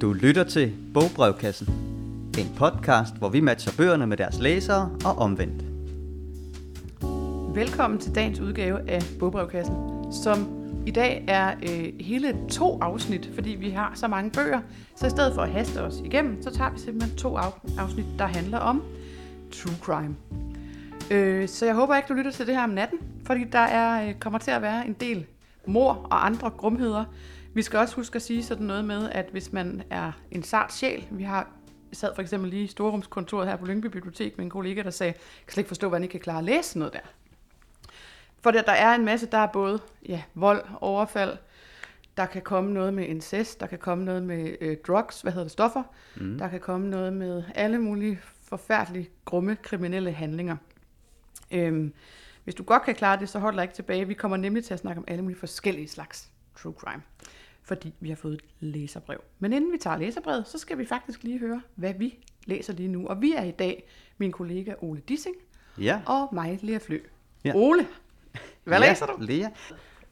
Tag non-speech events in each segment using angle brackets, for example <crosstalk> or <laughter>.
Du lytter til Bogbrevkassen. En podcast, hvor vi matcher bøgerne med deres læsere og omvendt. Velkommen til dagens udgave af Bogbrevkassen, som i dag er øh, hele to afsnit, fordi vi har så mange bøger. Så i stedet for at haste os igennem, så tager vi simpelthen to afsnit, der handler om true crime. Øh, så jeg håber ikke, du lytter til det her om natten, fordi der er, øh, kommer til at være en del mor og andre grumheder. Vi skal også huske at sige sådan noget med, at hvis man er en sart sjæl, vi har sad for eksempel lige i storrumskontoret her på Lyngby Bibliotek med en kollega, der sagde, jeg kan slet ikke forstå, hvordan I kan klare at læse noget der. For der, der er en masse, der er både ja, vold, overfald, der kan komme noget med incest, der kan komme noget med øh, drugs, hvad hedder det, stoffer, mm. der kan komme noget med alle mulige forfærdelige, grumme kriminelle handlinger. Øhm, hvis du godt kan klare det, så hold dig ikke tilbage. Vi kommer nemlig til at snakke om alle mulige forskellige slags true crime, fordi vi har fået et læserbrev. Men inden vi tager læserbrevet, så skal vi faktisk lige høre, hvad vi læser lige nu. Og vi er i dag min kollega Ole Dissing Ja, og mig, Lea Flø. Ja. Ole, hvad ja, læser du? Lea.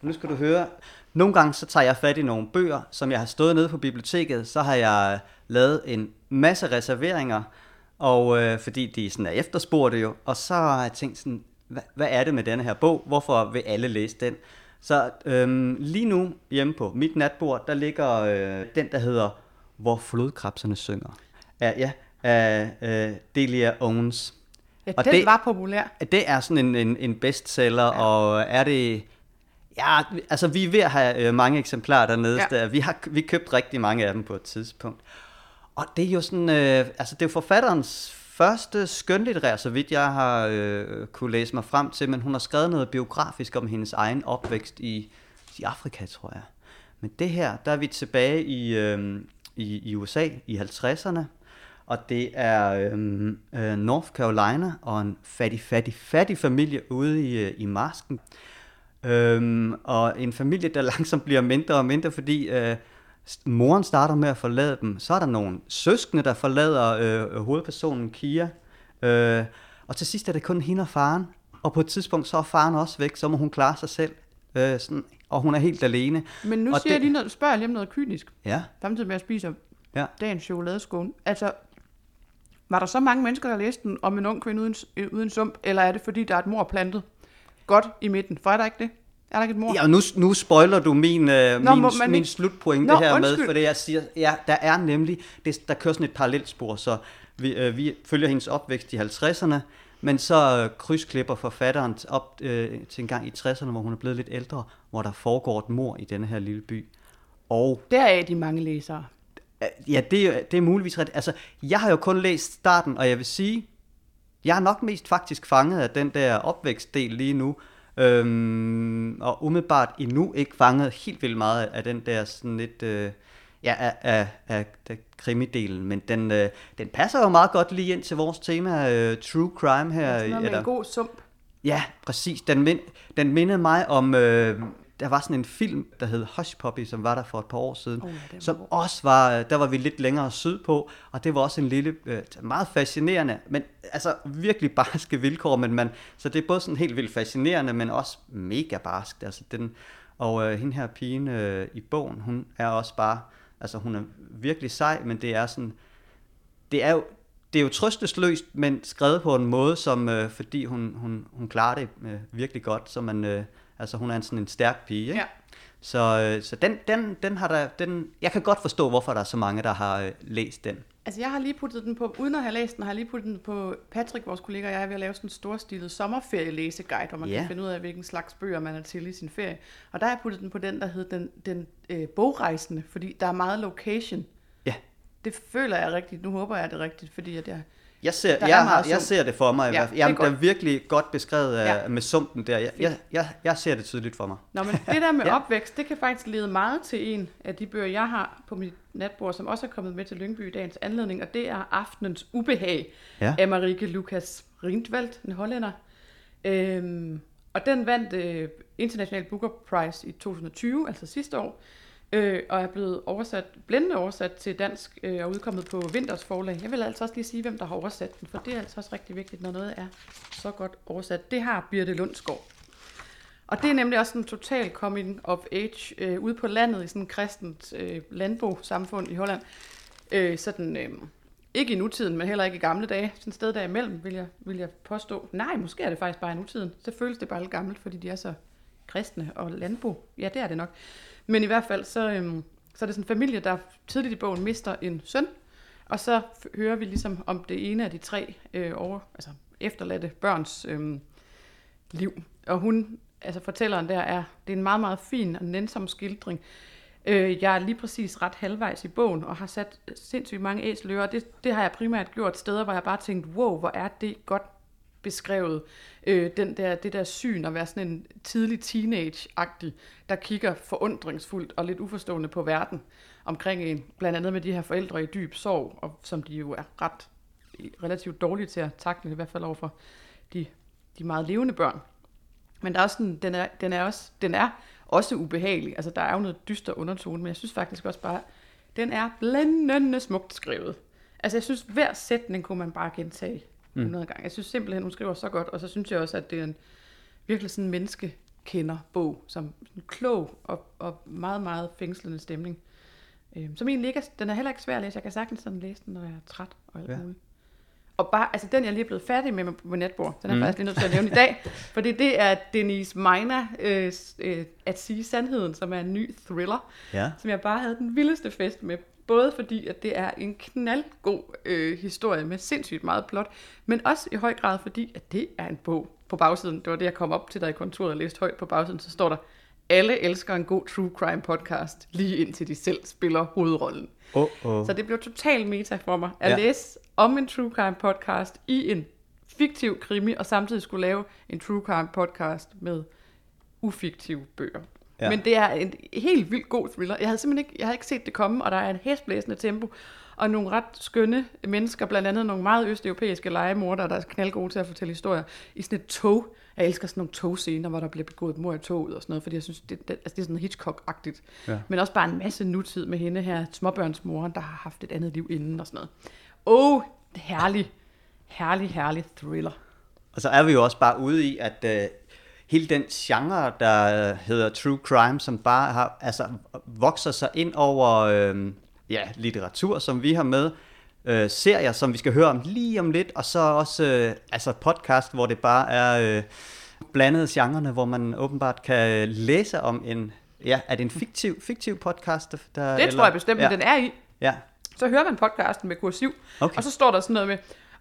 Nu skal du høre. Nogle gange så tager jeg fat i nogle bøger, som jeg har stået nede på biblioteket. Så har jeg lavet en masse reserveringer, og øh, fordi de sådan er efterspurgte jo. Og så har jeg tænkt sådan, hvad, hvad er det med denne her bog? Hvorfor vil alle læse den? Så øhm, lige nu hjemme på mit natbord, der ligger øh, den, der hedder Hvor flodkrabserne synger. Ja, ja af øh, Delia Owens. Ja, Og den det- var populær. Det er sådan en, en, en bestseller, ja. og er det... Ja, altså vi er ved at have øh, mange eksemplarer dernede. Ja. Ja. Vi har vi købt rigtig mange af dem på et tidspunkt. Og det er jo sådan, øh, altså det er jo forfatterens første skønlitterær, så vidt jeg har øh, kunne læse mig frem til, men hun har skrevet noget biografisk om hendes egen opvækst i, i Afrika, tror jeg. Men det her, der er vi tilbage i, øh, i, i USA i 50'erne, og det er øh, øh, North Carolina og en fattig, fattig, fattig familie ude i, øh, i marsken. Øhm, og en familie, der <laughs> langsomt bliver mindre og mindre, fordi øh, moren starter med at forlade dem. Så er der nogle søskende, der forlader øh, hovedpersonen Kia. Øh, og til sidst er det kun hende og faren. Og på et tidspunkt, så er faren også væk, så må hun klare sig selv. Øh, sådan, og hun er helt alene. Men nu og siger jeg lige noget, spørger jeg lige om noget kynisk, Ja, samtidig med at jeg spiser ja. dagens chokoladeskål. Altså, var der så mange mennesker, der læste den om en ung kvinde uden, øh, uden sump, eller er det fordi, der er et mor plantet godt i midten? For er der ikke det? Er der ikke et mor? Ja, nu, nu spoiler du min, øh, Nå, min, må man min slutpointe Nå, her med, undskyld. for det jeg siger, ja, der er nemlig, det, der kører sådan et parallelspor, så vi, øh, vi følger hendes opvækst i 50'erne, men så øh, krydsklipper forfatteren op øh, til en gang i 60'erne, hvor hun er blevet lidt ældre, hvor der foregår et mor i denne her lille by. Og Der er de mange læsere. øh, ja, det, er- det er muligvis rigtigt. Altså, jeg har jo kun læst starten, og jeg vil sige, jeg er nok mest faktisk fanget af den der opvækstdel lige nu, øhm, og umiddelbart endnu ikke fanget helt vildt meget af den der sådan lidt, øh, ja, af, af, af, af krimidelen, men den, øh, den passer jo meget godt lige ind til vores tema, øh, true crime her. Sådan noget med eller- en god sump. Ja, præcis. Den, mind, den mindede mig om, øh, der var sådan en film, der hed Hush Puppy, som var der for et par år siden, Oh, var som god. også var, der var vi lidt længere sydpå, og det var også en lille, øh, meget fascinerende, men altså virkelig barske vilkår, men man, så det er både sådan helt vildt fascinerende, men også mega barskt. Altså den, og øh, hende her pigen øh, i bogen, hun er også bare, altså hun er virkelig sej, men det er sådan, det er jo, det er jo trøstesløst, men skrevet på en måde, som, øh, fordi hun, hun, hun klarer det øh, virkelig godt, så man, øh, altså hun er en sådan en stærk pige, ikke? Ja. Så, øh, så den, den, den har der, den, jeg kan godt forstå, hvorfor der er så mange, der har øh, læst den. Altså, jeg har lige puttet den på, uden at have læst den, har jeg lige puttet den på Patrick, vores kollega, og jeg er ved at lave sådan en storstilet sommerferielæseguide, hvor man Ja. kan finde ud af, hvilken slags bøger man er til i sin ferie. Og der har jeg puttet den på den, der hedder den, den øh, bogrejsende, fordi der er meget location. Ja, Det føler jeg rigtigt. Nu håber jeg det er rigtigt, fordi at jeg... jeg ser, Der er jeg, har, jeg ser det for mig. Ja, det er Jamen, det er godt. virkelig godt beskrevet af, Ja. med sumpen der. Jeg, jeg, jeg, jeg ser det tydeligt for mig. Nå, men det der med <laughs> ja. opvækst, det kan faktisk lede meget til en af de bøger, jeg har på mit natbord, som også er kommet med til Lyngby i dagens anledning, og det er Aftenens Ubehag Ja. af Marike Lukas Rindvald, en hollænder. Øhm, og den vandt øh, International Booker Prize i 2020, altså sidste år, øh, og er blevet oversat, blændende oversat til dansk øh, og udkommet på Vinters forlag. Jeg vil altså også lige sige, hvem der har oversat den, for det er altså også rigtig vigtigt, når noget er så godt oversat. Det har Birte Lundsgaard. Og det er nemlig også en total coming of age øh, ude på landet i sådan et kristent øh, landbosamfund i Holland. Øh, sådan, øh, ikke i nutiden, men heller ikke i gamle dage. Sådan et sted derimellem, vil jeg, vil jeg påstå. Nej, måske er det faktisk bare i nutiden. Så føles det bare lidt gammelt, fordi de er så kristne og landbo. Ja, det er det nok. Men i hvert fald, så, øhm, så er det sådan en familie, der tidligt i bogen mister en søn, og så hører vi ligesom om det ene af de tre øh, over, altså efterladte børns øh, liv. Og hun, altså fortælleren der er, det er en meget, meget fin og nænsom skildring. Øh, jeg er lige præcis ret halvvejs i bogen, og har sat sindssygt mange æsler, og det, det har jeg primært gjort steder, hvor jeg bare tænkt, wow, hvor er det godt beskrevet. Øh, den der, det der syn at være sådan en tidlig teenage-agtig, der kigger forundringsfuldt og lidt uforstående på verden omkring en, blandt andet med de her forældre i dyb sorg, og som de jo er ret relativt dårlige til at takle, i hvert fald overfor de, de meget levende børn. Men der er også sådan, den, er, den, er også, den er også ubehagelig. Altså, der er jo noget dyster undertone, men jeg synes faktisk også bare, den er blændende smukt skrevet. Altså, jeg synes, hver sætning kunne man bare gentage 100 gange. Jeg synes simpelthen, hun skriver så godt, og så synes jeg også, at det er en virkelig sådan en menneskekender bog, som en klog og, og meget, meget fængslende stemning. Øhm, som egentlig ikke er, den er heller ikke svær at læse. Jeg kan sagtens sådan læse den, når jeg er træt og alt Ja. muligt. Og bare, altså den jeg lige er blevet færdig med på natbord, den er Mm. mm. faktisk lige nødt til at nævne i dag, <laughs> fordi det er Denise Meiner, øh, øh, At sige sandheden, som er en ny thriller, Ja. som jeg bare havde den vildeste fest med. Både fordi, at det er en knaldgod øh, historie med sindssygt meget plot, men også i høj grad fordi, at det er en bog på bagsiden. Det var det, jeg kom op til der i kontoret og læste højt på bagsiden. Så står der, alle elsker en god true crime podcast, lige indtil de selv spiller hovedrollen. Oh, oh. Så det blev totalt meta for mig at ja. læse om en true crime podcast i en fiktiv krimi, og samtidig skulle lave en true crime podcast med ufiktive bøger. Ja. Men det er en helt vildt god thriller. Jeg havde simpelthen ikke, jeg havde ikke set det komme, og der er en hæsblæsende tempo, og nogle ret skønne mennesker, blandt andet nogle meget østeuropæiske legemordere, der er knaldgode til at fortælle historier i sådan et tog. Jeg elsker sådan nogle togscener, hvor der bliver begået et mord i toget og sådan noget, fordi jeg synes, det, det, altså det er sådan Hitchcock-agtigt. Ja. Men også bare en masse nutid med hende her, småbørnsmoren, der har haft et andet liv inden og sådan noget. Åh, oh, herlig, herlig, herlig thriller. Og så er vi jo også bare ude i, at øh, hele den genre, der hedder true crime, som bare har, altså, vokser sig ind over øh, ja, litteratur, som vi har med, øh, serier, som vi skal høre om lige om lidt, og så også øh, altså podcast, hvor det bare er øh, blandede genrerne, hvor man åbenbart kan læse om en, ja, er det en fiktiv, fiktiv podcast? Der, Det tror jeg bestemt, ja. den er i. Ja, Så hører man podcasten med kursiv, Okay. og så står der sådan noget med,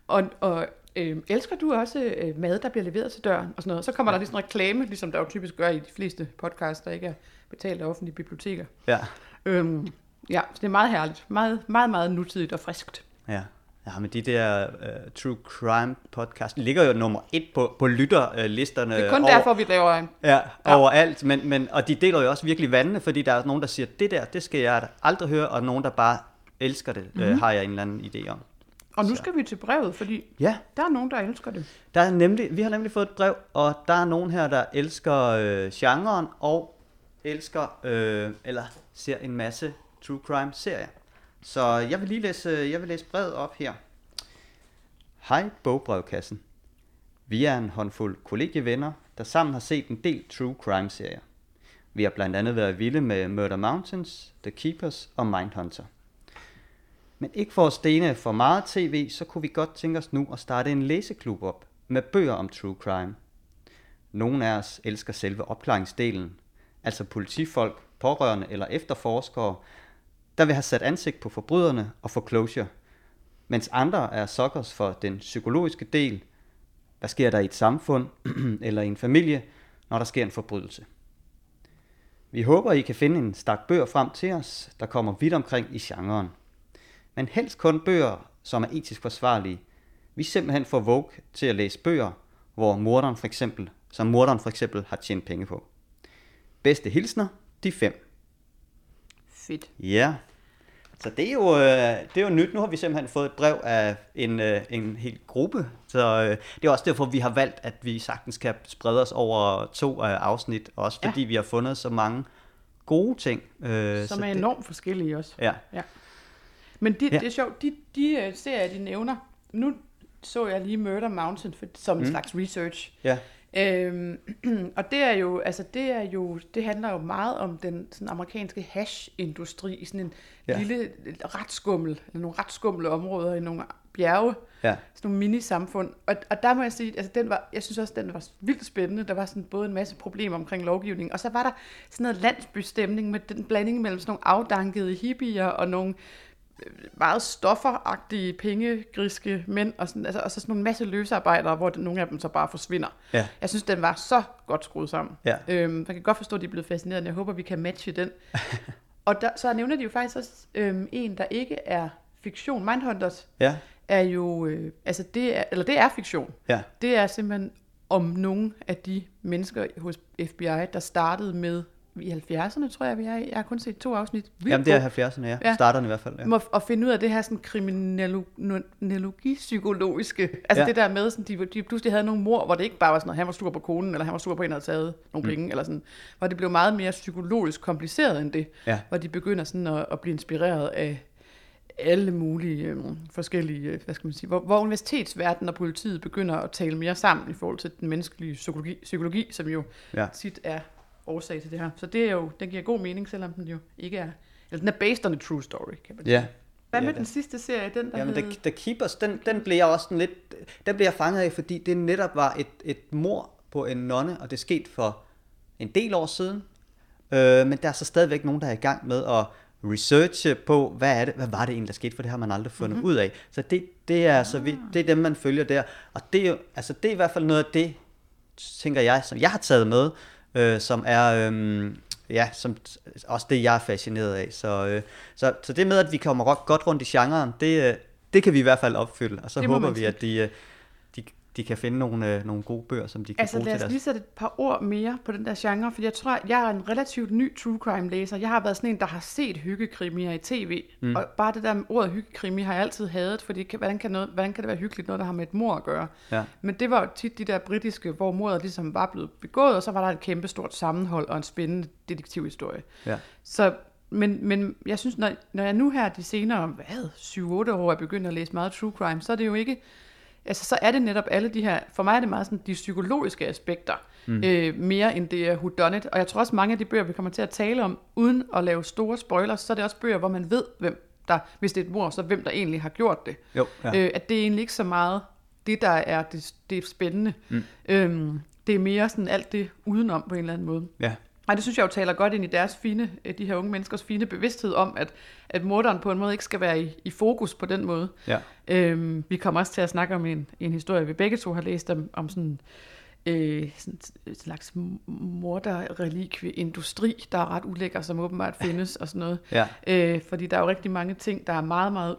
og, og øh, elsker du også øh, mad, der bliver leveret til døren, og sådan noget. Så kommer der lige sådan en reklame, ligesom der jo typisk gør i de fleste podcasts, der ikke er betalt af offentlige biblioteker. ja, Øhm, ja, så det er meget herligt. Meget, meget, meget nutidigt og friskt. Ja. Ja, men de der uh, True Crime podcast ligger jo nummer et på, på lytterlisterne. Det er kun over, derfor, vi laver en... Ja, Ja. ja, overalt. Men, men, og de deler jo også virkelig vandene, fordi der er nogen, der siger, det der, det skal jeg aldrig høre, og nogen, der bare elsker det, mm-hmm. øh, har jeg en eller anden idé om. Og nu Så. skal vi til brevet, fordi Ja, der er nogen, der elsker det. der er nemlig, vi har nemlig fået et brev, og der er nogen her, der elsker øh, genren, og elsker, øh, eller ser en masse True Crime serier. Så jeg vil lige læse, jeg vil læse brevet op her. Hej bogbrevkassen. Vi er en håndfuld kollegievenner, der sammen har set en del True Crime serier. Vi har blandt andet været vilde med Murder Mountains, The Keepers og Mindhunter. Men ikke for at stene for meget tv, så kunne vi godt tænke os nu at starte en læseklub op med bøger om true crime. Nogle af os elsker selve opklaringsdelen, altså politifolk, pårørende eller efterforskere, der vil have sat ansigt på forbryderne og få closure, mens andre er sokkers for den psykologiske del. Hvad sker der i et samfund <clears throat> eller i en familie, når der sker en forbrydelse? Vi håber, I kan finde en stak bøger frem til os, der kommer vidt omkring i genren. Men helst kun bøger, som er etisk forsvarlige. Vi er simpelthen for vogue til at læse bøger, hvor morderen for eksempel, som morderen for eksempel har tjent penge på. Bedste hilsner, de fem. Fedt. Ja. Så det er jo, øh, det er jo nyt. Nu har vi simpelthen fået et brev af en, øh, en hel gruppe. Så øh, det er også derfor, vi har valgt, at vi sagtens kan sprede os over to afsnit. Også Ja. fordi vi har fundet så mange gode ting. Som så er det- enormt forskellige også. Ja. Men de, Ja. det er sjovt, de, de uh, serier, de nævner, nu så jeg lige Murder Mountain for, som mm. en slags research. Ja. Øhm, <clears throat> og det er jo, altså det er jo, det handler jo meget om den sådan amerikanske hash-industri i sådan en Ja. lille ret skummel, eller nogle ret skumle områder i nogle bjerge, Ja. sådan nogle mini-samfund. Og, og der må jeg sige, altså den var, jeg synes også, den var vildt spændende. Der var sådan både en masse problemer omkring lovgivning, og så var der sådan noget landsbystemning med den blanding mellem sådan nogle afdankede hippier og nogle øh, meget stofferagtige, pengegriske mænd, og, sådan, altså, og så sådan nogle masse løsarbejdere, hvor den, nogle af dem så bare forsvinder. Ja. Jeg synes, den var så godt skruet sammen. Ja. Øhm, man kan godt forstå, at de er blevet fascineret. Jeg håber, vi kan matche den. <laughs> og der, så nævner de jo faktisk også øhm, en, der ikke er fiktion. Mindhunters Ja. er jo, øh, altså det er, eller det er fiktion. Ja. Det er simpelthen om nogle af de mennesker hos FBI, der startede med i 70'erne, tror jeg, vi er i. Jeg har kun set to afsnit. Vildt Jamen, det er god. 70'erne, ja. Ja. Starterne i hvert fald, ja. Må at finde ud af det her sådan kriminologipsykologiske. Altså Ja. det der med, sådan, de, de pludselig havde nogle mor, hvor det ikke bare var sådan noget, han var sur på konen, eller han var sur på en, der havde taget nogle Mm. penge, eller sådan. Hvor det blev meget mere psykologisk kompliceret end det. Ja. Hvor de begynder sådan at, at blive inspireret af alle mulige øh, forskellige, øh, hvad skal man sige, hvor, hvor universitetsverdenen og politiet begynder at tale mere sammen i forhold til den menneskelige psykologi, psykologi som jo Ja. tit er årsag til det her. Så det er jo, den giver god mening, selvom den jo ikke er, eller den er based on a true story, kan man sige. Ja. Hvad Ja, med det- den sidste serie, den der Jamen, hed... The, The Keepers, den, den blev jeg også sådan lidt, den blev jeg fanget af, fordi det netop var et, et mor på en nonne, og det skete for en del år siden. Øh, men der er så stadigvæk nogen, der er i gang med at researche på, hvad, er det, hvad var det egentlig, der skete, for det har man aldrig fundet mm-hmm. ud af. Så det, det, er, så vi, det er dem, man følger der. Og det er, jo, altså, det er i hvert fald noget af det, tænker jeg, som jeg har taget med, øh, som er... Øh, ja, som også det, jeg er fascineret af. Så, øh, så, så det med, at vi kommer godt rundt i genren, det, øh, det kan vi i hvert fald opfylde. Og så Det håber vi at de, øh, de, kan finde nogle, øh, nogle gode bøger, som de kan Altså bruge lad til os deres... lige sætte et par ord mere på den der genre, for jeg tror, jeg er en relativt ny true crime læser. Jeg har været sådan en, der har set hyggekrimier i tv, mm. og bare det der med ordet hyggekrimi har jeg altid hadet, fordi hvordan kan, noget, hvordan kan det være hyggeligt, noget der har med et mor at gøre? Ja. Men det var jo tit de der britiske, hvor mordet ligesom var blevet begået, og så var der et kæmpe stort sammenhold og en spændende detektivhistorie. Ja. Så, men, men jeg synes, når, når jeg nu her de senere, hvad, 7-8 år er begyndt at læse meget true crime, så er det jo ikke, altså så er det netop alle de her, for mig er det meget sådan de psykologiske aspekter, mm. øh, mere end det er whodunit, og jeg tror også mange af de bøger, vi kommer til at tale om, uden at lave store spoilers, så er det også bøger, hvor man ved, hvem der, hvis det er et mor, så hvem der egentlig har gjort det. Jo, ja. Øh, at det er egentlig ikke så meget det, der er det, det er spændende. Mm. Øhm, det er mere sådan alt det udenom på en eller anden måde. ja. Og det synes jeg jo taler godt ind i deres fine, øh, de her unge menneskers fine bevidsthed om, at, at morderen på en måde ikke skal være i, i fokus på den måde. Ja. Øhm, vi kommer også til at snakke om en, en historie, vi begge to har læst om, om sådan, øh, sådan en slags morderrelikvie-industri, der er ret ulækker, som åbenbart findes og sådan noget. Ja. Øh, fordi der er jo rigtig mange ting, der er meget, meget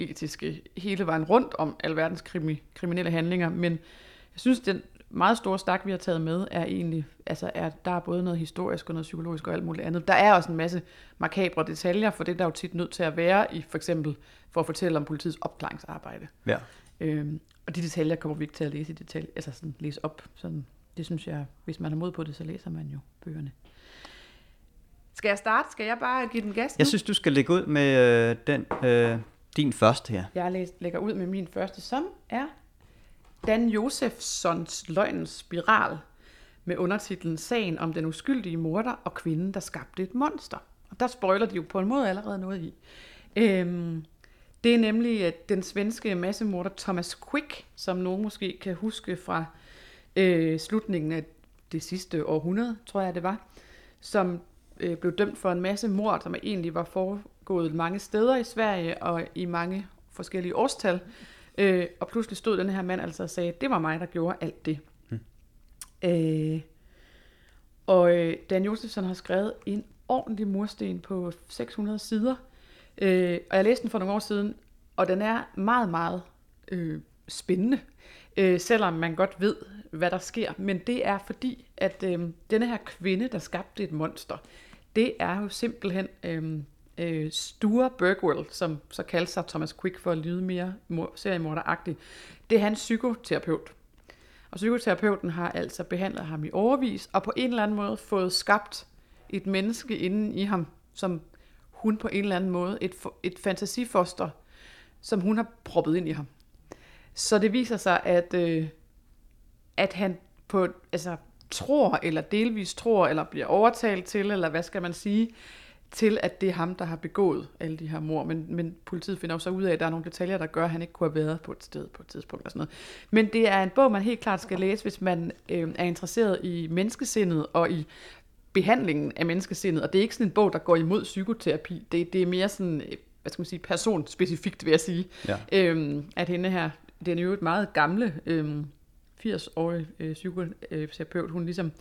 uetiske hele vejen rundt om alverdens krimi, kriminelle handlinger, men jeg synes, den meget store stak, vi har taget med, er egentlig, altså er, der er både noget historisk og noget psykologisk og alt muligt andet. Der er også en masse makabre detaljer, for det er der jo tit nødt til at være i, for eksempel for at fortælle om politiets opklaringsarbejde. ja. Øhm, og de detaljer kommer vi ikke til at læse i detalj, altså sådan læse op. Sådan, det synes jeg, hvis man har mod på det, så læser man jo bøgerne. Skal jeg starte? Skal jeg bare give den gas nu? Jeg synes, du skal lægge ud med øh, den, øh, din første her. Jeg læs- lægger ud med min første, som er Dan Josefssons løgnens spiral med undertitlen Sagen om den uskyldige morder og kvinden, der skabte et monster. Og der spoiler de jo på en måde allerede noget i. Øhm, det er nemlig at den svenske massemorder Thomas Quick, som nogen måske kan huske fra øh, slutningen af det sidste århundrede, tror jeg det var, som øh, blev dømt for en masse mord, som egentlig var foregået mange steder i Sverige og i mange forskellige årstal. Øh, og pludselig stod den her mand altså og sagde, det var mig, der gjorde alt det. Mm. Øh, og øh, Dan Josefsson har skrevet en ordentlig mursten på 600 sider. Øh, og jeg læste den for nogle år siden, og den er meget, meget øh, spændende. Øh, selvom man godt ved, hvad der sker. Men det er fordi, at øh, denne her kvinde, der skabte et monster, det er jo simpelthen øh, øh, Sture Bergwell, som så kaldte sig Thomas Quick for at lyde mere seriemorderagtig. Det er hans psykoterapeut. Og psykoterapeuten har altså behandlet ham i overvis, og på en eller anden måde fået skabt et menneske inden i ham, som hun på en eller anden måde, et, et fantasifoster, som hun har proppet ind i ham. Så det viser sig, at, øh, at han på, altså, tror, eller delvis tror, eller bliver overtalt til, eller hvad skal man sige, til at det er ham, der har begået alle de her mor. Men, men politiet finder jo så ud af, at der er nogle detaljer, der gør, at han ikke kunne have været på et sted på et tidspunkt og sådan noget. Men det er en bog, man helt klart skal læse, hvis man øh, er interesseret i menneskesindet og i behandlingen af menneskesindet. Og det er ikke sådan en bog, der går imod psykoterapi. Det, det er mere sådan, øh, hvad skal man sige, personspecifikt, vil jeg sige. Ja. Øhm, at hende her, det er jo et meget gamle, øhm, 80-årig øh, psykoterapeut, hun ligesom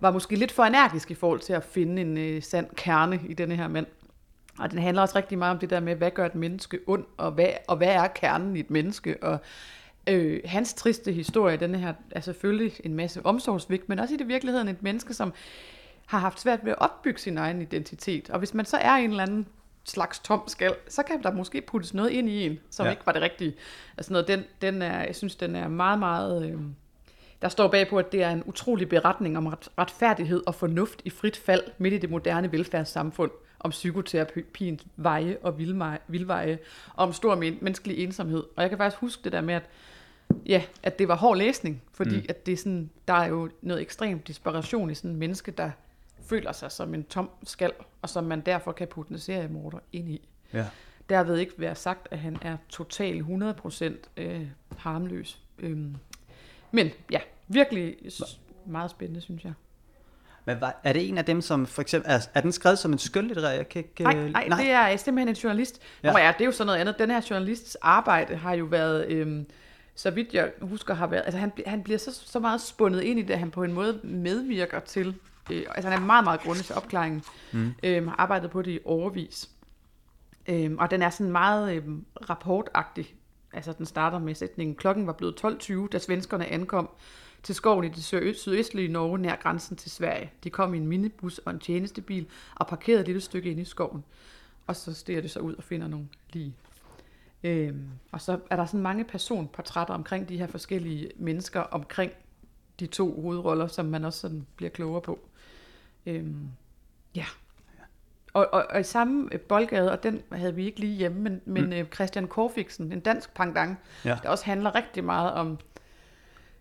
var måske lidt for energisk i forhold til at finde en øh, sand kerne i denne her mand. Og den handler også rigtig meget om det der med, hvad gør et menneske ond, og hvad, og hvad er kernen i et menneske, og øh, hans triste historie, denne her, er selvfølgelig en masse omsorgsvigt, men også i det virkeligheden et menneske, som har haft svært ved at opbygge sin egen identitet. Og hvis man så er en eller anden slags tom skal, så kan der måske puttes noget ind i en, som ja. ikke var det rigtige. Altså noget, den, den er, jeg synes, den er meget, meget... Øh, der står bagpå, at det er en utrolig beretning om ret, retfærdighed og fornuft i frit fald midt i det moderne velfærdssamfund, om psykoterapiens veje og vildveje, og om stor men, menneskelig ensomhed. Og jeg kan faktisk huske det der med, at, ja, at det var hård læsning, fordi mm. at det er sådan, der er jo noget ekstremt desperation i sådan en menneske, der føler sig som en tom skal, og som man derfor kan putte en seriemorder ind i. Ja. Derved ikke være sagt, at han er total 100% øh, harmløs. Øhm, men ja, virkelig meget spændende, synes jeg. Men var, er det en af dem, som for eksempel... Er, er den skrevet som en skønlitterær? Jeg kan ikke... Nej, øh, nej, det er simpelthen en journalist. Ja. Ja. ja, det er jo sådan noget andet. Den her journalists arbejde har jo været, øhm, så vidt jeg husker, har været, altså han, han bliver så, så meget spundet ind i det, at han på en måde medvirker til, øh, altså han er meget, meget grundig til opklaringen, mm. øhm, har arbejdet på det i overvis. Øhm, og den er sådan meget øhm, rapportagtig. Altså den starter med sætningen, klokken var blevet 12.20, da svenskerne ankom til skoven i det sydøstlige Norge nær grænsen til Sverige. De kom i en minibus og en tjenestebil og parkerede et lille stykke ind i skoven. Og så stiger det så ud og finder nogle lige. Øhm, og så er der sådan mange personportrætter omkring de her forskellige mennesker, omkring de to hovedroller, som man også sådan bliver klogere på. Øhm, ja. Og, og, og i samme øh, boldgade, og den havde vi ikke lige hjemme, men, men mm. Christian Korfiksen, en dansk pangdang, Ja. der også handler rigtig meget om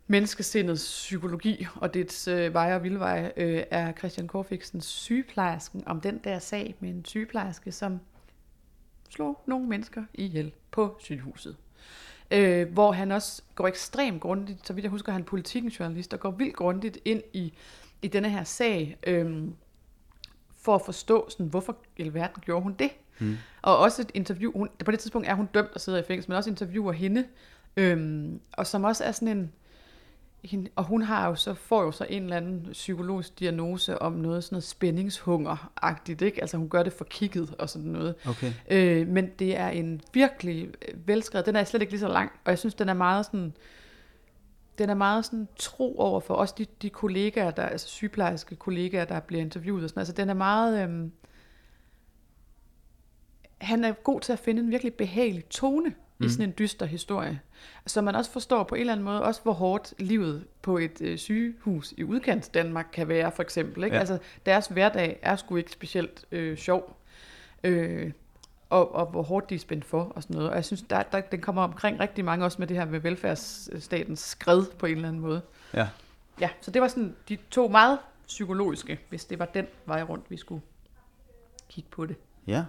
menneskesindets psykologi og dets øh, veje og vildveje, øh, er Christian Korfiksens sygeplejersken om den der sag med en sygeplejerske, som slog nogle mennesker ihjel på sygehuset. Øh, hvor han også går ekstremt grundigt, så vidt jeg husker, han er politikens journalist, og går vildt grundigt ind i, i denne her sag, øh, for at forstå, sådan, hvorfor i alverden gjorde hun det. Mm. Og også et interview, hun, på det tidspunkt er hun dømt og sidder i fængsel, men også interviewer hende, øhm, og som også er sådan en, hende, og hun har jo så, får jo så en eller anden psykologisk diagnose om noget sådan noget spændingshunger-agtigt, ikke? Altså hun gør det for kigget og sådan noget. Okay. Øh, men det er en virkelig øh, velskrevet, den er slet ikke lige så lang, og jeg synes, den er meget sådan, den er meget sådan tro over for også de, de kollegaer, der, altså sygeplejerske kollegaer, der bliver interviewet og sådan Altså den er meget, øhm, han er god til at finde en virkelig behagelig tone mm. i sådan en dyster historie. Så man også forstår på en eller anden måde, også hvor hårdt livet på et øh, sygehus i udkants Danmark kan være, for eksempel. Ikke? Ja. Altså deres hverdag er sgu ikke specielt øh, sjov. Øh, og, og hvor hårdt de er spændt for og sådan noget. Og jeg synes, der, der, den kommer omkring rigtig mange, også med det her med velfærdsstatens skred på en eller anden måde. Ja. Ja, så det var sådan de to meget psykologiske, hvis det var den vej rundt, vi skulle kigge på det. Ja.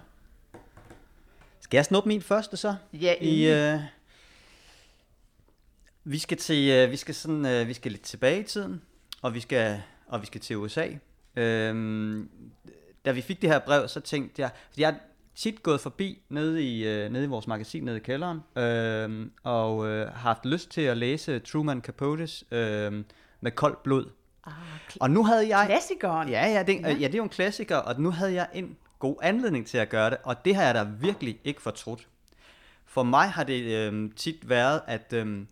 Skal jeg snuppe min første så? Ja, I, øh, vi skal til, øh, vi skal sådan, øh, vi skal lidt tilbage i tiden, og vi skal, og vi skal til USA. Øhm, da vi fik det her brev, så tænkte jeg, fordi jeg tit gået forbi nede i, øh, nede i vores magasin nede i kælderen, øh, og øh, har haft lyst til at læse Truman Capotes øh, med koldt blod. Ah, Og nu havde jeg... klassikeren. Ja, ja, det, ja. ja, det er jo en klassiker, og nu havde jeg en god anledning til at gøre det, og det har jeg da virkelig ikke fortrudt. For mig har det øh, tit været, at øh,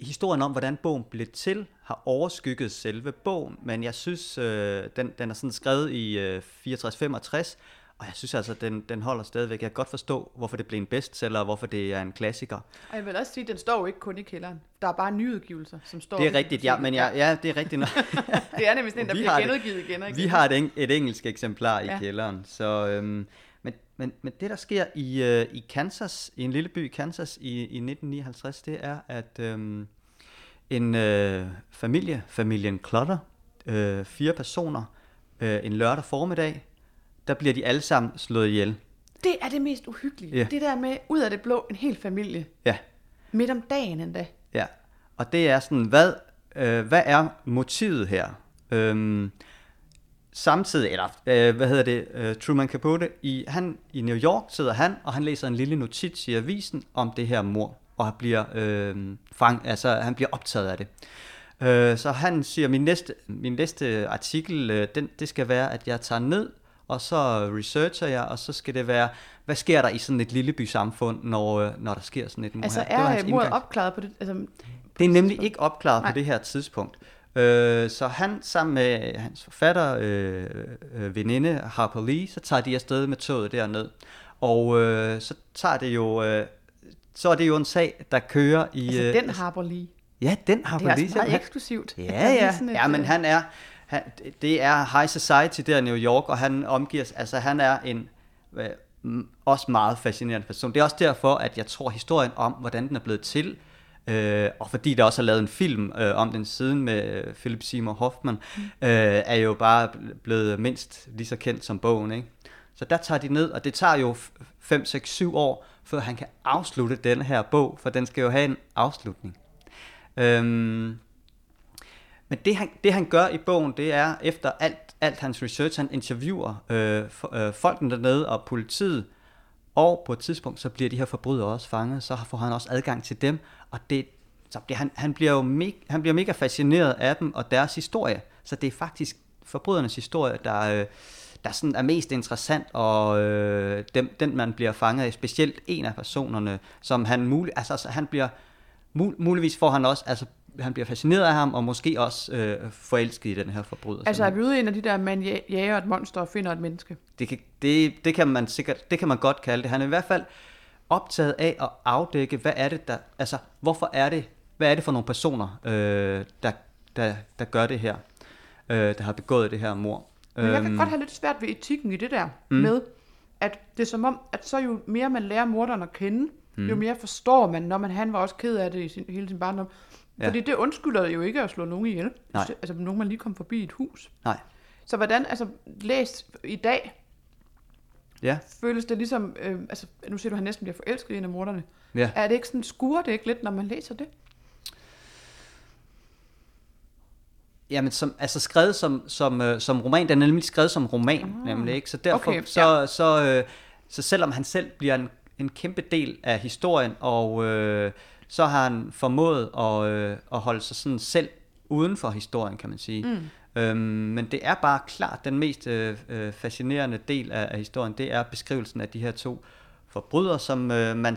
historien om, hvordan bogen blev til, har overskygget selve bogen, men jeg synes, øh, den, den er sådan skrevet i øh, 64-65, og jeg synes altså, den, den holder stadigvæk. Jeg kan godt forstå, hvorfor det blev en bestseller, og hvorfor det er en klassiker. Og jeg vil også sige, at den står jo ikke kun i kælderen. Der er bare nyudgivelser, som står Det er rigtigt, ja, men jeg, ja, det er rigtigt nok. <laughs> Det er nemlig sådan en, der Vi bliver genudgivet igen og igen. Vi har et, et engelsk eksemplar i. Ja. kælderen, så... Øhm, men, men, men det, der sker i, øh, i Kansas, i en lille by i Kansas i, i 1959, det er, at øhm, en øh, familie, familien Clutter, øh, fire personer, øh, en lørdag formiddag, der bliver de alle sammen slået ihjel. Det er det mest uhyggelige. Ja. Det der med, ud af det blå, en hel familie. Ja, Midt om dagen endda. ja. Og det er sådan, hvad, øh, hvad er motivet her? Øhm, samtidig, eller øh, hvad hedder det, øh, Truman Capote, i, han, i New York sidder han, og han læser en lille notits i avisen om det her mor, og han bliver, øh, fang, altså, han bliver optaget af det. Øh, så han siger, min næste, min næste artikel, øh, den, det skal være, at jeg tager ned, og så researcher jeg, og så skal det være, hvad sker der i sådan et lille bysamfund, når, øh, når der sker sådan et mor Altså her? Er øh, mordet opklaret på det? Altså, Det er nemlig ikke opklaret Nej. på det her tidspunkt. Øh, så han sammen med hans forfatter, øh, øh, veninde Harper Lee, så tager de afsted med toget derned. Og øh, så tager det jo, øh, så er det jo en sag, der kører i... altså øh, den Harper Lee. Ja, den Harper Det er Lee. altså meget eksklusivt. Ja, lige ja. sådan et, ja, men han er, han, det er high society der i New York, og han omgiver, altså han er en øh, også meget fascinerende person. Det er også derfor, at jeg tror historien om, hvordan den er blevet til, øh, og fordi der også er lavet en film øh, om den siden med øh, Philip Seymour Hoffman, Mm. øh, er jo bare blevet mindst lige så kendt som bogen, ikke? Så der tager de ned, og det tager jo 5, 6, 7 år, før han kan afslutte den her bog, for den skal jo have en afslutning. Øhm, men det han, det han gør i bogen, det er efter alt, alt hans research, han interviewer øh, for, øh, folkene dernede og politiet, og på et tidspunkt, så bliver de her forbrydere også fanget, så får han også adgang til dem, og det, så det, han, han, bliver jo me, han bliver mega fascineret af dem og deres historie. Så det er faktisk forbrydernes historie, der, øh, der sådan er mest interessant, og øh, dem, den man bliver fanget af, specielt en af personerne, som han mulig, altså, altså han bliver, mul, muligvis får han også, altså han bliver fascineret af ham, og måske også øh, forelsket i den her forbryder. Altså er vi ude i en af de der, man ja- jager et monster og finder et menneske? det kan, det, det kan man sikkert, det kan man godt kalde det. Han er i hvert fald optaget af at afdække, hvad er det der, altså hvorfor er det, hvad er det for nogle personer, øh, der, der, der gør det her, øh, der har begået det her mor. Men jeg kan Øhm, godt have lidt svært ved etikken i det der mm. med, at det er som om, at så jo mere man lærer morderen at kende, mm. jo mere forstår man, når man han var også ked af det i sin, hele sin barndom. Ja. Ja. Fordi det undskylder jo ikke at slå nogen ihjel. Nej. Altså nogen, man lige kom forbi et hus. Nej, Så hvordan, altså læst i dag, ja, føles det ligesom, øh, altså nu siger du, at han næsten bliver forelsket i en af morderne. ja. Er det ikke sådan, skurer det ikke lidt, når man læser det? Jamen, som, altså skrevet som, som, øh, som roman, den er nemlig skrevet som roman, ah, nemlig, ikke? Så derfor, okay, så, så, øh, så selvom han selv bliver en, en kæmpe del af historien, og øh, så har han formået at, øh, at holde sig sådan selv uden for historien, kan man sige. Mm. Øhm, men det er bare klart, den mest øh, øh, fascinerende del af, af historien, det er beskrivelsen af de her to forbrydere, som øh, man,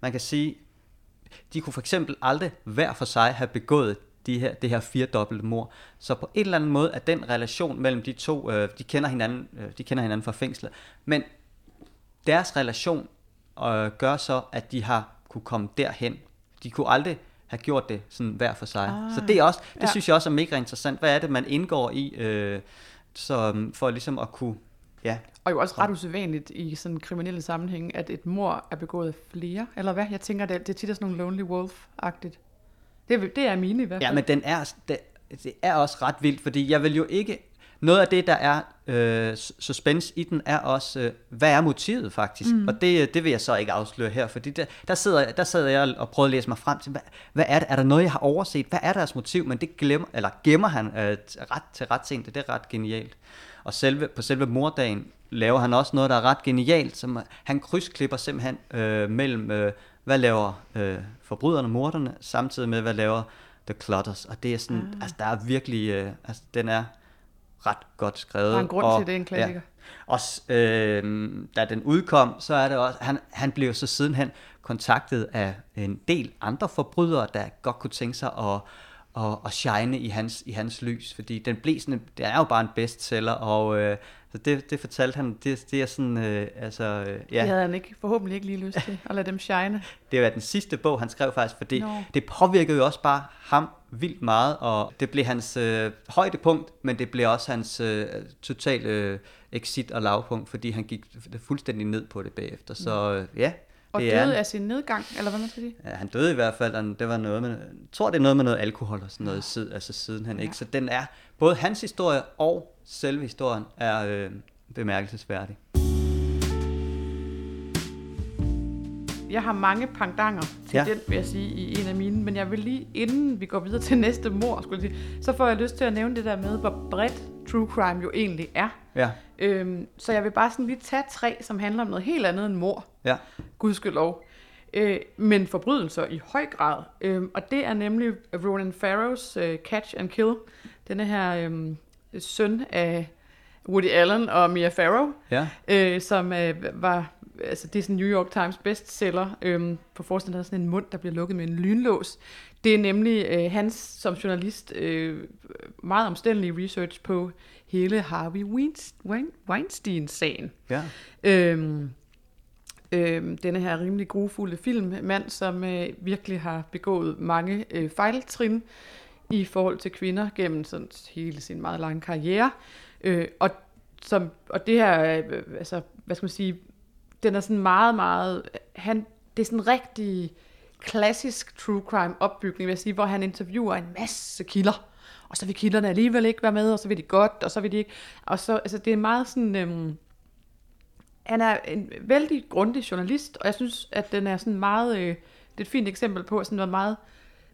man kan sige, de kunne for eksempel aldrig hver for sig have begået de her, det her firedobbelte mor. Så på en eller anden måde er den relation mellem de to, øh, de kender hinanden, øh, de kender hinanden fra fængslet, men deres relation øh, gør så, at de har kunne komme derhen. De kunne aldrig have gjort det sådan hver for sig. Ah, så det er også, det ja. synes jeg også er mega interessant. Hvad er det, man indgår i, øh, så, for ligesom at kunne, ja, Og jo også ret usædvanligt i sådan kriminelle sammenhæng, at et mor er begået flere, eller hvad? Jeg tænker, det, det er tit sådan nogle lonely wolf-agtigt. Det, det er mine i hvert fald. Ja, men den er, det, det er også ret vildt, fordi jeg vil jo ikke... Noget af det, der er øh, suspense i den, er også, øh, hvad er motivet faktisk? Mm. Og det, det vil jeg så ikke afsløre her, fordi der, der, sidder, der sidder jeg og prøver at læse mig frem til, hvad, hvad er det? Er der noget, jeg har overset? Hvad er deres motiv? Men det glemmer, eller gemmer han øh, ret til ret sent. Det er ret genialt. Og selve, på selve mordagen laver han også noget, der er ret genialt. Som, øh, han krydsklipper simpelthen øh, mellem, øh, hvad laver øh, forbryderne, morderne, samtidig med, hvad laver The Clutters. Og det er sådan, ah. altså der er virkelig, øh, altså den er ret godt skrevet. Der er en grund og, til, det er en klassiker. Ja. Også øh, da den udkom, så er det også, han, han blev så sidenhen kontaktet af en del andre forbrydere, der godt kunne tænke sig at, at, at shine i hans, i hans lys, fordi den blev sådan, det er jo bare en bestseller, og øh, så det, det fortalte han, det, det er sådan, øh, altså, øh, Det ja, havde han ikke, forhåbentlig ikke lige lyst til, at lade dem shine. <laughs> det var den sidste bog, han skrev faktisk, fordi Nå. det påvirkede jo også bare ham vildt meget, og det blev hans øh, højdepunkt, men det blev også hans øh, totale øh, exit og lavpunkt, fordi han gik fuldstændig ned på det bagefter. Så øh, ja, Og Det er døde en- af sin nedgang, eller hvad man skal sige. Ja, han døde i hvert fald, og det var noget med, jeg tror det er noget med noget alkohol og sådan noget, sid, altså siden han ikke. Så den er, både hans historie og selve historien er øh, bemærkelsesværdig. Jeg har mange pangdanger til Ja. den, vil jeg sige, i en af mine. Men jeg vil lige, inden vi går videre til næste mor, skulle jeg sige, så får jeg lyst til at nævne det der med, hvor bredt true crime jo egentlig er. Ja, Øhm, så jeg vil bare sådan lige tage tre, som handler om noget helt andet end mor. ja, gudskelov. Øh, men forbrydelser i høj grad. Øh, og det er nemlig Ronan Farrows øh, Catch and Kill. Denne her øh, søn af Woody Allen og Mia Farrow, ja, øh, som øh, var, altså det er sådan New York Times bestseller. Øh, på forsiden er der sådan en mund, der bliver lukket med en lynlås. Det er nemlig øh, hans, som journalist, øh, meget omstændelige research på hele Harvey Weinst- Wein- Weinstein-sagen. ja, Øhm, øhm, denne her rimelig grufulde filmmand, som øh, virkelig har begået mange øh, fejltrin i forhold til kvinder gennem sådan hele sin meget lange karriere. Øh, og, som, og det her, øh, altså, hvad skal man sige, den er sådan meget, meget, han, det er sådan en rigtig klassisk true crime opbygning, vil jeg sige, hvor han interviewer en masse kilder, og så vil kilderne alligevel ikke være med, og så vil de godt, og så vil de ikke, og så, altså det er meget sådan, øhm, han er en vældig grundig journalist, og jeg synes, at den er sådan meget, øh, det er et fint eksempel på sådan noget meget,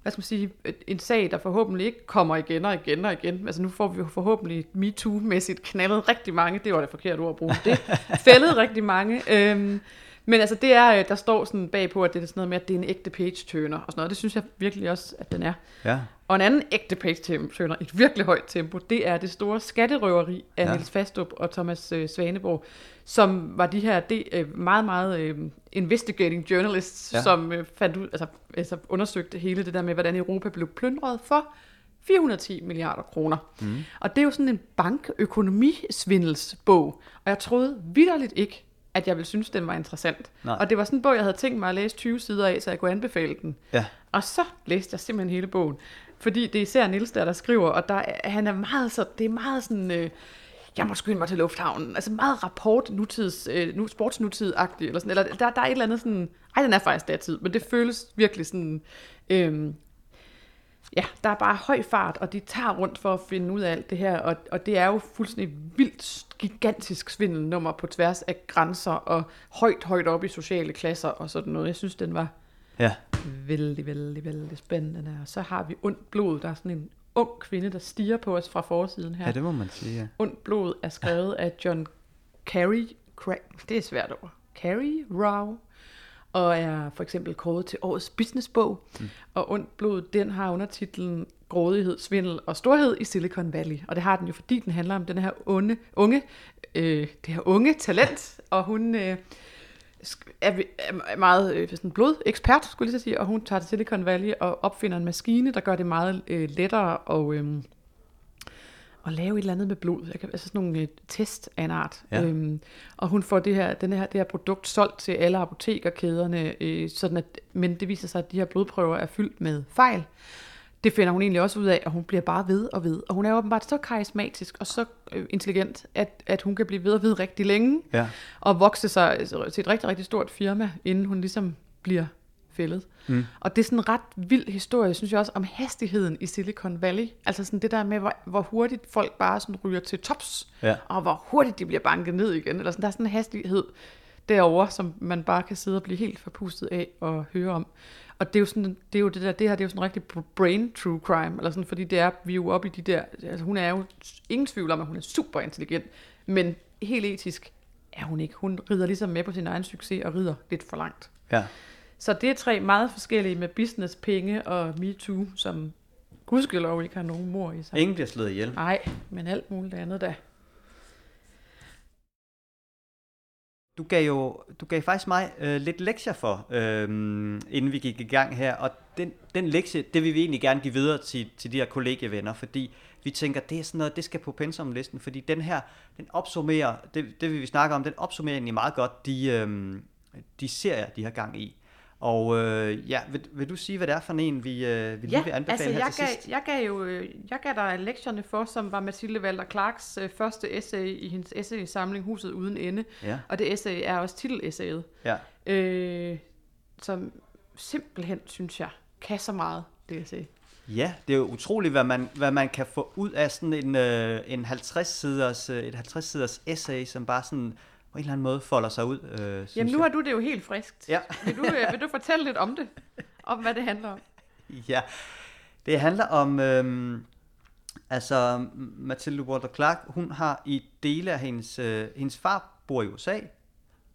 hvad skal man sige, en sag, der forhåbentlig ikke kommer igen og igen og igen. Altså nu får vi jo forhåbentlig MeToo-mæssigt knaldet rigtig mange, det var det forkerte ord at bruge, det <laughs> fældet rigtig mange. Øhm, men altså det er, øh, der står sådan bagpå, at det er sådan noget med, at det er en ægte page-turner og sådan noget. Det synes jeg virkelig også, at den er. ja, Og en anden ægte page-turner i et virkelig højt tempo, det er det store skatterøveri af Ja. Niels Fastrup og Thomas øh, Svaneborg, som var de her de, øh, meget, meget øh, investigating journalists, ja. som øh, fandt ud, altså, altså undersøgte hele det der med, hvordan Europa blev plyndret for 410 milliarder kroner. Mm. Og det er jo sådan en bankøkonomisvindelsbog, og jeg troede vidderligt ikke, at jeg ville synes, den var interessant. Nej. Og det var sådan en bog, jeg havde tænkt mig at læse 20 sider af, så jeg kunne anbefale den. ja, Og så læste jeg simpelthen hele bogen. Fordi det er især Niels, der, der skriver, og der, er- han er meget så, det er meget sådan, øh, jeg må skynde mig til lufthavnen. Altså meget rapport nutids, øh, nu, sportsnutid-agtigt, eller sådan, eller der, der er et eller andet sådan, ej, den er faktisk datid, men det føles virkelig sådan, øh, ja, der er bare høj fart, og de tager rundt for at finde ud af alt det her, og, og det er jo fuldstændig vildt gigantisk svindelnummer på tværs af grænser, og højt, højt op i sociale klasser og sådan noget. Jeg synes, den var ja, vældig, vældig, vældig spændende. Og så har vi ondt blod. Der er sådan en ung kvinde, der stiger på os fra forsiden her. ja, det må man sige, ja. Ondt blod er skrevet af John Carey. Cra- det er svært ord. Carey Rao. Og er for eksempel kåret til årets businessbog. Mm. Og ondt blod, den har undertitlen Grådighed, svindel og storhed i Silicon Valley. Og det har den jo, fordi den handler om den her unge, unge øh, det her unge talent. Og hun øh, er, er meget øh, sådan blodekspert, skulle jeg lige så sige. Og hun tager til Silicon Valley og opfinder en maskine, der gør det meget øh, lettere og... Øh, at lave et eller andet med blod. Jeg kan, altså sådan nogle øh, test af en art. Ja. Øhm, og hun får det her, den her, det her produkt solgt til alle apotekerkæderne, øh, sådan at, men det viser sig, at de her blodprøver er fyldt med fejl. Det finder hun egentlig også ud af, og hun bliver bare ved og ved. Og hun er åbenbart så karismatisk og så øh, intelligent, at, at hun kan blive ved og ved rigtig længe, ja. og vokse sig altså, til et rigtig, rigtig stort firma, inden hun ligesom bliver fældet. Mm. Og det er sådan en ret vild historie, synes jeg også, om hastigheden i Silicon Valley. Altså sådan det der med, hvor, hvor hurtigt folk bare sådan ryger til tops, Ja. og hvor hurtigt de bliver banket ned igen. Eller sådan, der er sådan en hastighed derovre, som man bare kan sidde og blive helt forpustet af og høre om. Og det er jo sådan, det er jo det der, det her det er jo sådan en rigtig brain true crime, eller sådan, fordi det er, vi er jo oppe i de der, altså hun er jo ingen tvivl om, at hun er super intelligent, men helt etisk er hun ikke. Hun rider ligesom med på sin egen succes og rider lidt for langt. ja. Så det er tre meget forskellige med business, penge og MeToo, som gudskelov ikke har nogen mor i sig. Ingen bliver slået ihjel. Nej, men alt muligt andet da. Du gav jo du gav faktisk mig øh, lidt lektier for, øh, inden vi gik i gang her, og den, den lektie, det vil vi egentlig gerne give videre til, til de her kollegievenner, fordi vi tænker, det er sådan noget, det skal på pensumlisten, fordi den her, den opsummerer, det, det vil vi snakke om, den opsummerer egentlig meget godt de, øh, de serier, de har gang i. Og øh, ja, vil, vil du sige, hvad det er for en, vi, øh, vi lige Ja, vil anbefale altså her jeg til gav, sidst? jeg gav jo øh, jeg gav dig lektierne for, som var Mathilde Valder Clarks øh, første essay i hendes essaysamling Huset uden ende. Ja, Og det essay er også titelessayet, ja. øh, som simpelthen, synes jeg, kan så meget, det essay. Ja, det er jo utroligt, hvad man, hvad man kan få ud af sådan en, øh, en 50-siders, øh, et 50-siders essay, som bare sådan på en eller anden måde folder sig ud, øh, Jamen nu har du det jo helt friskt. Ja. Vil, du, øh, vil du fortælle lidt om det? Om hvad det handler om? <laughs> Ja, det handler om, øhm, altså Mathilde Walter Clark, hun har i dele af hendes, øh, hendes far bor i USA,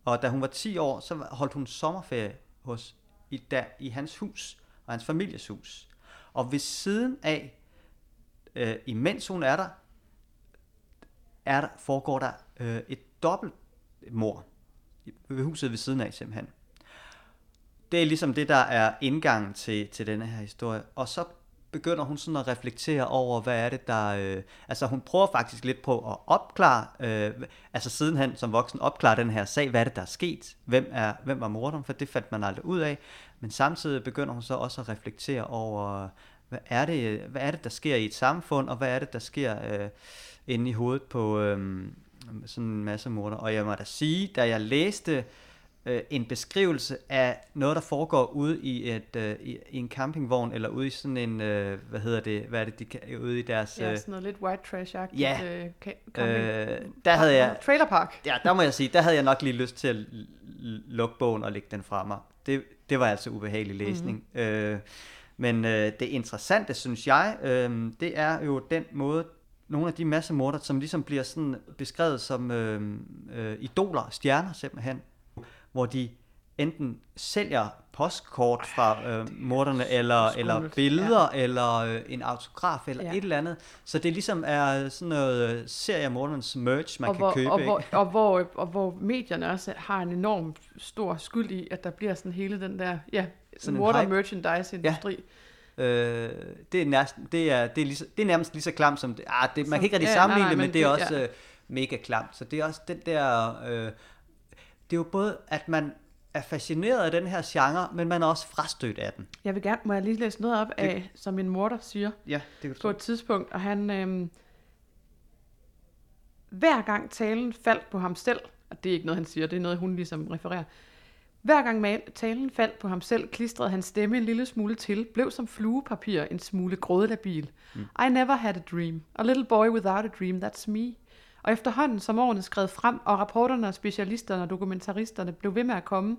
og da hun var 10 år, så holdt hun sommerferie hos, i, der, i hans hus, og hans families hus. Og ved siden af, øh, imens hun er der, er der foregår der øh, et dobbelt mor ved huset ved siden af simpelthen. Det er ligesom det, der er indgangen til, til denne her historie. Og så begynder hun sådan at reflektere over, hvad er det, der... Øh, altså hun prøver faktisk lidt på at opklare, øh, altså sidenhen som voksen opklare den her sag, hvad er det, der er sket? Hvem er, hvem var morderen? For det fandt man aldrig ud af. Men samtidig begynder hun så også at reflektere over, hvad er det, hvad er det der sker i et samfund, og hvad er det, der sker øh, inde i hovedet på øh, sådan en masse morder. Og jeg må da sige, da jeg læste øh, en beskrivelse af noget, der foregår ude i, et, øh, i, i en campingvogn, eller ude i sådan en, øh, hvad hedder det, hvad er det, de kan, ude i deres... Ja, Øh, sådan noget lidt white trash-agtigt. Ja. Øh, ca- camping. øh, der havde jeg, Trailerpark. ja, der må jeg sige, der havde jeg nok lige lyst til at lukke bogen og lægge den fra mig. Det, det var altså ubehagelig læsning. Mm-hmm. Øh, men øh, det interessante, synes jeg, øh, det er jo den måde, nogle af de massemorder, som ligesom bliver sådan beskrevet som øh, øh, idoler, stjerner simpelthen, hvor de enten sælger postkort fra øh, morderne, eller, eller billeder, ja. eller øh, en autograf, eller Ja. ja. et eller andet. Så det ligesom er sådan noget øh, seriemordernes merch, man og kan hvor, købe. og, ikke? hvor, og, hvor, og hvor medierne også har en enorm stor skyld i, at der bliver sådan hele den der, ja, Sådan morder merchandise-industri. Øh, det, er næsten, det, er, det, er lige, så- det er nærmest lige så klamt som det. Ah, det man kan ikke rigtig ja, sammenligne nej, det, nej, men, men det er det- også ja. øh, mega klamt. Så det er også den der... Øh, det er jo både, at man er fascineret af den her genre, men man er også frastødt af den. Jeg vil gerne, må jeg lige læse noget op af, som en morder siger Ja, det kan du på et tidspunkt, og han, øhm, hver gang talen faldt på ham selv, og det er ikke noget, han siger, det er noget, hun ligesom refererer, hver gang talen faldt på ham selv, klistrede hans stemme en lille smule til, blev som fluepapir en smule grådelabil. Mm. I never had a dream. A little boy without a dream, that's me. Og efterhånden som årene skred frem, og rapporterne og specialisterne og dokumentaristerne blev ved med at komme,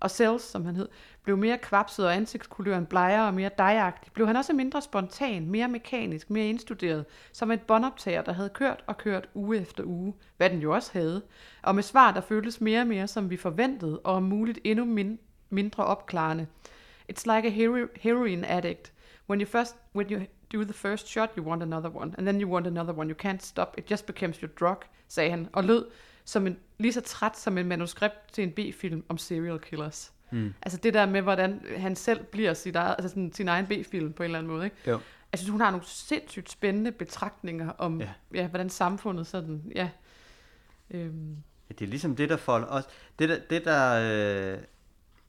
og Sells, som han hed, blev mere kvapset og ansigtskuløren blegere og mere dejagtig, blev han også mindre spontan, mere mekanisk, mere indstuderet, som et båndoptager, der havde kørt og kørt uge efter uge, hvad den jo også havde, og med svar, der føltes mere og mere, som vi forventede, og om muligt endnu min- mindre opklarende. It's like a hero- heroin addict. When you first, when you do the first shot, you want another one, and then you want another one. You can't stop. It just becomes your drug, sagde han, og lød som en, lige så træt som en manuskript til en B-film om serial killers. Mm. Altså det der med, hvordan han selv bliver sit eget, altså sådan, sin egen B-film på en eller anden måde. Ikke? Jo. Jeg synes, hun har nogle sindssygt spændende betragtninger om, ja. Ja. Hvordan samfundet sådan, ja. Øhm, Ja, det er ligesom det, der får også, det der, det der øh,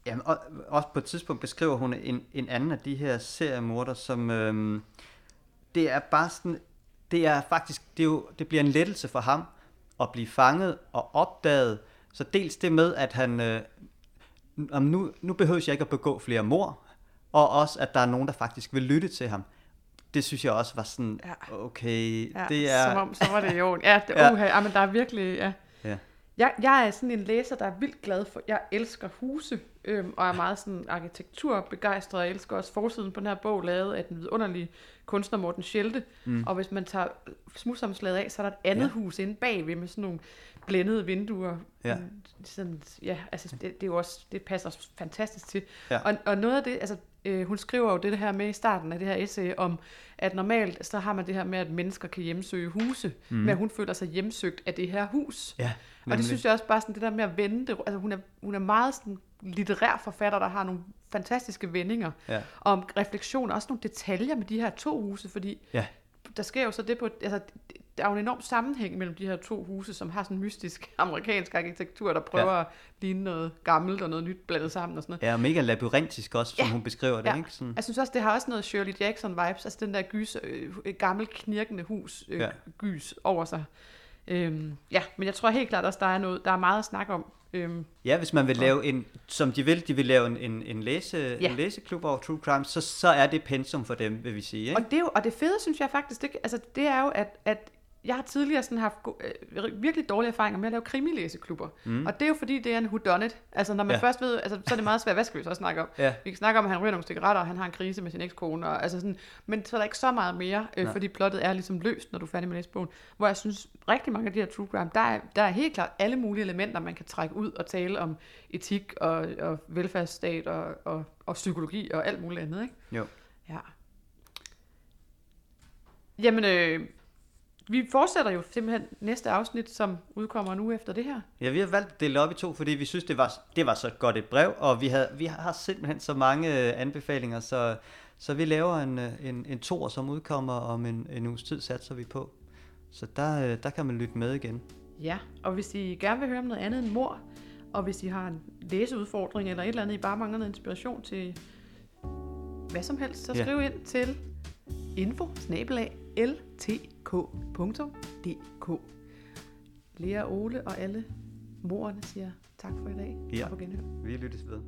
jamen, og, også på et tidspunkt beskriver hun en, en anden af de her seriemorder, som, øh, det er bare sådan, det er faktisk, det, er jo, det bliver en lettelse for ham at blive fanget og opdaget, så dels det med, at han, øh, nu, nu behøver jeg ikke at begå flere mor, og også, at der er nogen, der faktisk vil lytte til ham. Det synes jeg også var sådan, Ja. okay, ja, det er... Som om, så var det jo. Ja, det, <laughs> Ja. ja. Uh, men der er virkelig, ja. Ja. Jeg, jeg er sådan en læser, der er vildt glad for, jeg elsker huse, øhm, og er meget sådan arkitekturbegejstret, og jeg elsker også forsiden på den her bog, lavet af den vidunderlige kunstner Morten Schelte, mm. og hvis man tager smudsomslaget af, så er der et andet Ja. hus inde bagved med sådan nogle blændede vinduer. Ja. Sådan, ja, altså det, det, er jo også, det passer fantastisk til. Ja. Og, og noget af det, altså øh, hun skriver jo det her med i starten af det her essay om, at normalt så har man det her med, at mennesker kan hjemsøge huse, mm. men hun føler sig hjemsøgt af det her hus. Ja, Og det synes jeg også bare sådan, det der med at vende det, altså hun er, hun er meget sådan litterær forfatter, der har nogle fantastiske vendinger, Ja. og om refleksioner, også nogle detaljer med de her to huse, fordi Ja. der sker jo så det på, altså der er jo en enorm sammenhæng mellem de her to huse, som har sådan en mystisk amerikansk arkitektur, der prøver ja. at ligne noget gammelt og noget nyt blandet sammen og sådan noget. Ja, og mega labyrintisk også, som Ja. hun beskriver det, Ja. ikke? Sådan. Jeg synes også, det har også noget Shirley Jackson-vibes, altså den der gys, øh, gammel knirkende hus, øh, Ja. gys over sig. Øhm, ja, men jeg tror helt klart også, der er noget, der er meget at snakke om. Øhm, Ja, hvis man vil lave en, som de vil, de vil lave en, en, en, læse. Ja. en læseklub over True Crime, så, så er det pensum for dem, vil vi sige, ikke? Og det, er jo, og det fede, synes jeg faktisk, det, altså, det er jo, at, at jeg har tidligere sådan haft øh, virkelig dårlige erfaringer med at lave krimilæseklubber. Mm. Og det er jo fordi, det er en whodunit. Altså, når man Ja. først ved, altså, så er det meget svært, hvad skal vi så snakke om? Ja. Vi kan snakke om, at han ryger nogle cigaretter, og han har en krise med sin ekskone, og, altså sådan, men så er der ikke så meget mere, øh, Nej. fordi plottet er ligesom løst, når du er færdig med at læse bogen. Hvor jeg synes, rigtig mange af de her true crime, der er, der er helt klart alle mulige elementer, man kan trække ud og tale om etik og, og velfærdsstat og, og, og psykologi og alt muligt andet, ikke? Jo. Ja. Jamen, øh, vi fortsætter jo simpelthen næste afsnit, som udkommer nu efter det her. Ja, vi har valgt at dele op i to, fordi vi synes, det var, det var så godt et brev, og vi, havde, vi har simpelthen så mange øh, anbefalinger, så, så vi laver en, øh, en, en tor, som udkommer om en, en uges tid, satser vi på. Så der, øh, der kan man lytte med igen. Ja, og hvis I gerne vil høre om noget andet end mor, og hvis I har en læseudfordring eller et eller andet, I bare mangler noget inspiration til hvad som helst, så Ja. skriv ind til info ltk.dk. Lea Ole og alle morerne siger tak for i dag. Ja. Og på genhør. Vi lyttes ved.